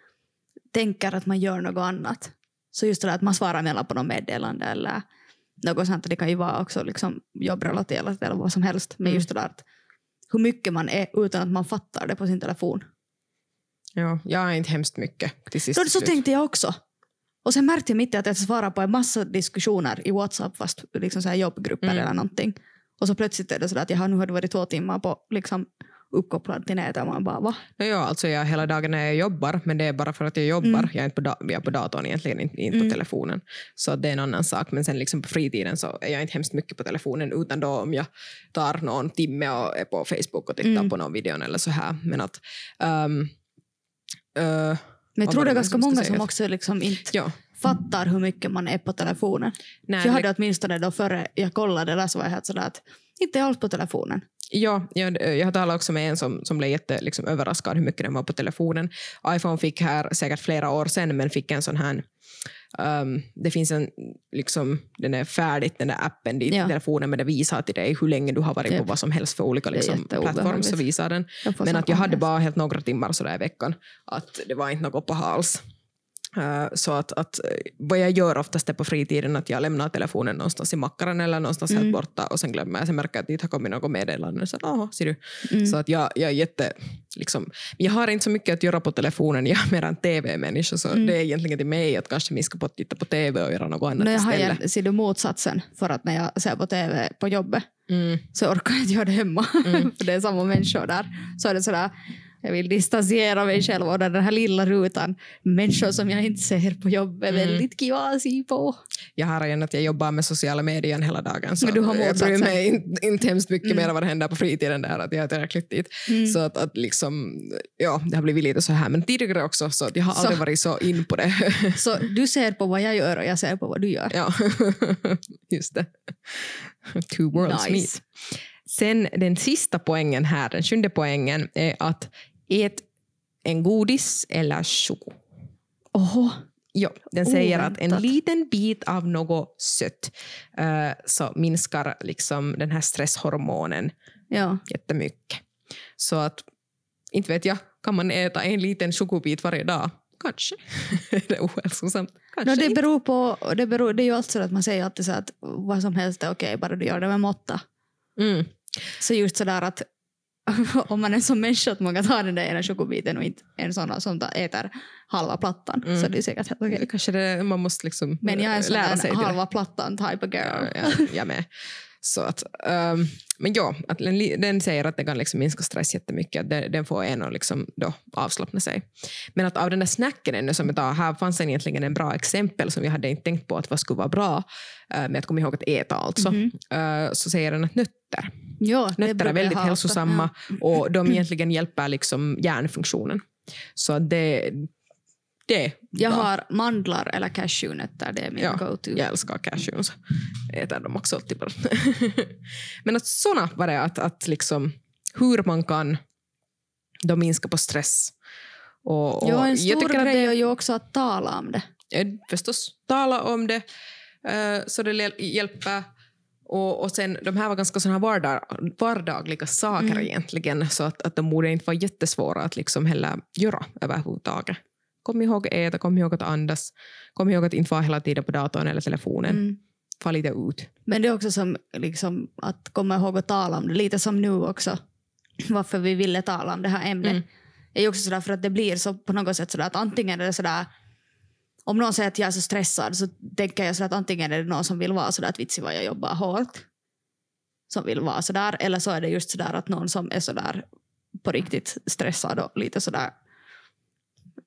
tänker att man gör något annat. Så just det där att man svarar mellan på något meddelande eller något sånt. Det kan ju vara också liksom jobbrelaterat eller vad som helst. Men Mm. just det där att hur mycket man är utan att man fattar det på sin telefon. Ja, jag är inte hemskt mycket till sist. Så, så tänkte jag också. Och sen märkte jag mitt i att jag svarar på en massa diskussioner i WhatsApp fast liksom så här jobbgrupper Mm. eller någonting. Och så plötsligt är det sådär att jag har nu har det varit två timmar på liksom uppkopplad till nätet man bara va? No, ja, alltså jag hela dagen när jag jobbar, men det är bara för att jag jobbar. Mm. Jag är inte på, jag är på datorn egentligen, inte, inte Mm. på telefonen. Så det är en annan sak. Men sen liksom på fritiden så är jag inte hemskt mycket på telefonen, utan då om jag tar någon timme och är på Facebook och tittar Mm. på någon video eller så här. Men att... ehm, eh, Men jag tror det är ganska många som också liksom inte ja. fattar hur mycket man är på telefonen. Nej, jag hade åtminstone då före jag kollade där så var jag helt sådär att inte alls på telefonen. Ja, jag, jag har talat också med en som, som blev jätte, liksom, överraskad hur mycket den var på telefonen. iPhone fick här säkert flera år sedan, men fick en sån här... Um, det finns en, liksom, den är färdigt, den där appen dit Ja. telefonen, men det visar till dig hur länge du har varit på vad som helst för olika liksom, plattformar, så visar den. Men att jag hade bara helt några timmar sådär i veckan, att det var inte något på hals. Uh, så att, att eh, vad jag gör oftast är på fritiden att jag lämnar telefonen någonstans i mackaren eller någonstans Mm. helt borta och sen glömmer jag. Sen märker jag att dit har kommit något meddelande. Så, aha, ser du. Mm. så att jag, jag är jätte... Liksom, jag har inte så mycket att göra på telefonen. Jag är mer en tv-människa. Så Mm. det är egentligen till mig att kanske vi ska på titta på tv och göra något annat No, jag har istället. jag, ser du motsatsen för att när jag ser på tv på jobbet Mm. så orkar jag inte göra det hemma. Mm. för det är samma människor där. Så är det sådär, jag vill distansera mig själv och den här lilla rutan. Människor som jag inte ser på jobbet är Mm. väldigt kiva att se på. Jag har igen att jag jobbar med sociala medier hela dagen. Så Men du har jag bryr mig inte, inte hemskt mycket Mm. mer vad det händer på fritiden där. Att jag har tillräckligt dit. Mm. Så att, att liksom, ja, det har blivit lite så här. Men tidigare också, så att jag har Så. aldrig varit så in på det. Så du ser på vad jag gör och jag ser på vad du gör. ja, just det. Two worlds meet. Nice. Sen den sista poängen här, den sjunde poängen, är att ät en godis eller choko. Oho. Jo, den säger att en Oväntat. liten bit av något sött eh, så minskar liksom den här stresshormonen Ja. jättemycket. Så att, inte vet jag, kan man äta en liten chokobit varje dag? Kanske. är det ohälsosamt? Kanske No, det beror på, det, beror, det är ju alltid så att man säger alltid så att vad som helst är okej, bara du gör det med måtta. Mm. Så just sådär att om man är som människa att man kan ta den där ena chokobiten och inte en sån som äter halva plattan Mm. så det är säkert helt okej. Kanske det, man måste liksom Men jag är en sån lära sig halva plattan type of girl. Ja, ja, jag med. Så att, um, men ja, att den, den säger att det kan liksom minska stress jättemycket, att den, den får en att liksom då avslappna sig. Men att av den där snacken ännu som jag tar, här fanns egentligen en bra exempel som jag hade inte tänkt på att vad skulle vara bra uh, med att komma ihåg att äta alltså. Mm -hmm. uh, så säger den att nötter. Ja, nötter är väldigt hälsosamma ja. och de egentligen hjälper liksom hjärnfunktionen. Så det, det Jag har mandlar eller cashewnötter, det är min Ja, go-to. jag älskar cashews. Jag äter dem också alltid. Men att såna var det, att, att liksom, hur man kan då minska på stress. Och, och Ja, en jag stor tycker att grej det är ju också att tala om det. förstås tala om det eh, så det hjäl- hjälper. Och, och sen, de här var ganska såna vardag, vardagliga saker Mm. egentligen så att, att de borde inte vara jättesvåra att liksom heller göra överhuvudtaget. Kom ihåg äta, kom ihåg att andas, kom ihåg att inte vara hela tiden på datorn eller telefonen. Mm. Få lite ut. Men det är också som liksom, att komma ihåg att tala om det, lite som nu också. Varför vi ville tala om det här ämnet. Mm. är också sådär för att det blir så på något sätt sådär att antingen är det sådär om någon säger att jag är så stressad så tänker jag sådär att antingen är det någon som vill vara sådär att vitsi vad jag jobbar hårt. Som vill vara sådär. Eller så är det just sådär att någon som är sådär på riktigt stressad och lite sådär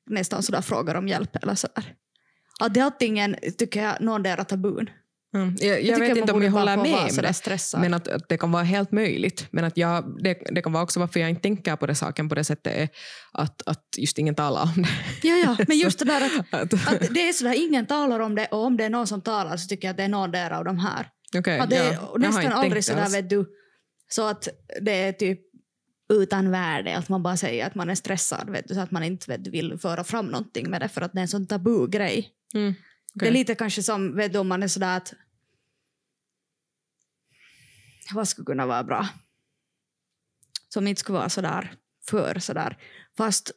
nästan sådär frågar om hjälp eller sådär. Att det är antingen, tycker jag, någon där tabun. Mm. Jag, jag, tycker vet inte om jag håller med om det. Men att, att det kan vara helt möjligt. Men att jag, det, det kan vara också varför jag inte tänker på det saken på det sättet är att, att just ingen talar om det. Ja, ja, men just det där att, Att, det är sådär, ingen talar om det och om det är någon som talar så tycker jag att det är någon där av de här. okay, Att det är ja, jag nästan aldrig sådär alls. vet du, så att det är typ utan värde, att man bara säger att man är stressad, vet du, så att man inte vet, vill föra fram någonting med det för att det är en sån tabu grej. Mm, Det är lite kanske som, vet du, om man är sådär att vad skulle kunna vara bra? Som inte skulle vara sådär för sådär. Fast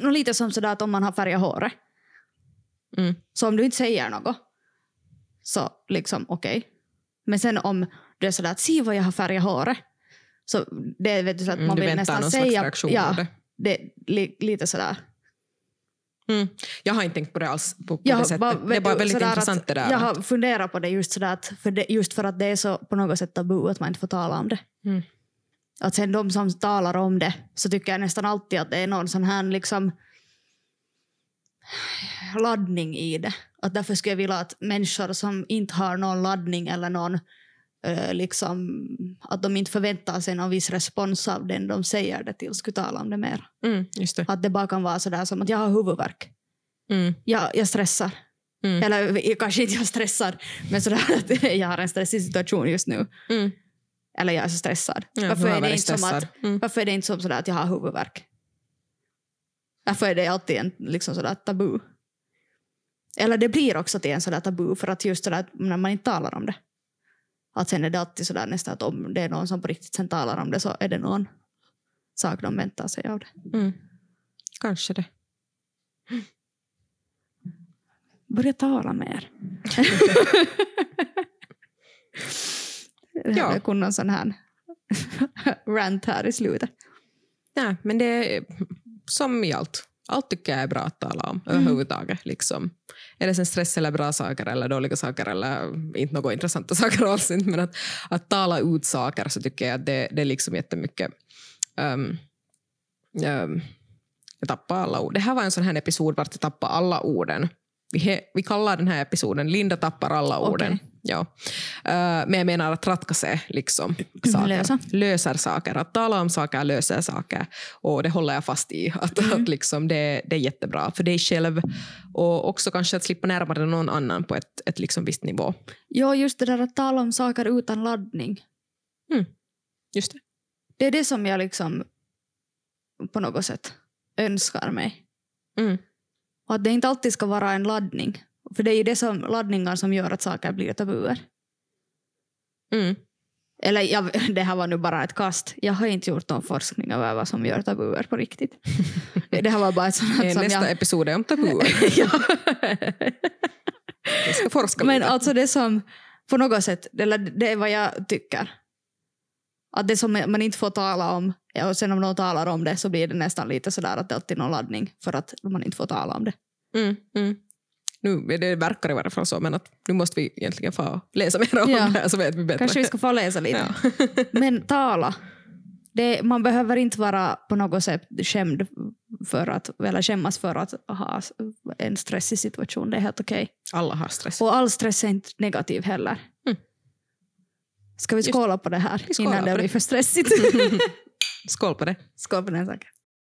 lite som sådär att om man har färgat håret. Mm. Så om du inte säger något så liksom okej. Men sen om du är sådär att se vad jag har färgat håret. Så det vet du, så att Mm, man du vill nästan säga. reaktion av Ja, det. li, lite sådär. Mm. Jag har inte tänkt på det alls på, på Jag det sättet. bara- det är bara du, väldigt intressant att det där. Jag har funderat på det just, sådär att, för det, just för att det är så på något sätt tabu att man inte får tala om det. Mm. Att sen de som talar om det så tycker jag nästan alltid att det är någon sån här liksom laddning i det. Att därför skulle jag vilja att människor som inte har någon laddning eller någon liksom att de inte förväntar sig någon viss respons av den de säger det till skulle tala om det mer. Mm, det. Att det bara kan vara sådär som att jag har huvudvärk. Mm, Jag, jag stressar. mm, Eller kanske inte jag stressar, men sådär att jag har en stressig situation just nu. mm. Eller jag är så stressad. Ja, varför, är det inte som stressad. att, Mm. varför är det inte som sådär att jag har huvudvärk? Varför är det alltid en liksom sådär tabu? Eller det blir också till en sådär tabu för att just sådär när man inte talar om det. Att sen är det alltid sådär nästan att om det är någon som på riktigt sen talar om det så är det någon sak de väntar sig av det. Mm. Kanske det. Börja tala mer. Ja. ja. kunde en sån här rant här i slutet. Nej, men det är som i allt. Allt tycker jag är bra att tala om Mm. överhuvudtaget. Liksom. Är det sen stress eller bra saker eller dåliga saker eller inte några intressanta saker alls. inte, Men att, att tala ut saker så tycker jag att det, det är liksom jättemycket... Um, um, jag tappade alla ord. Det här var en sån här episod vart jag tappade alla orden. Vi, he, vi kallar den här episoden Linda tappar alla orden. Ja. Men jag menar att ratkaise liksom saker. Lösa. löser saker. Att tala om saker löser saker. Och det håller jag fast i. Att, Mm. att liksom det, det är jättebra för dig själv och också kanske att slippa närma dig någon annan på ett, ett liksom visst nivå. Jo, just det där att tala om saker utan laddning. Just det. Det är det som jag liksom på något sätt önskar mig. Mm. Och att det inte alltid ska vara en laddning. För det är ju det som, laddningar som gör att saker blir tabuer. Mm. Eller jag, det här var nu bara ett kast. Jag har inte gjort någon forskning över vad som gör tabuer på riktigt. det här var bara ett sånt som Nästa jag... episod är om tabuer. ja. Jag ska forska Men lite. alltså det som på något sätt, eller det är vad jag tycker. Att det som man inte får tala om, och sen om någon talar om det så blir det nästan lite sådär att det alltid är någon laddning för att man inte får tala om det. Mm, mm. Nu, det verkar i varje fall så, men att nu måste vi egentligen få läsa mer om Ja. det här så vet vi bättre. Kanske vi ska få läsa lite. Ja. Men tala. Det, man behöver inte vara på något sätt skämd för att, eller skämmas för att ha en stressig situation. Det är helt okej. Alla har stress. Och all stress är inte negativ heller. Mm. Ska vi skåla på det här innan det på blir det. för stressigt? Skål på det. Skål på den saken.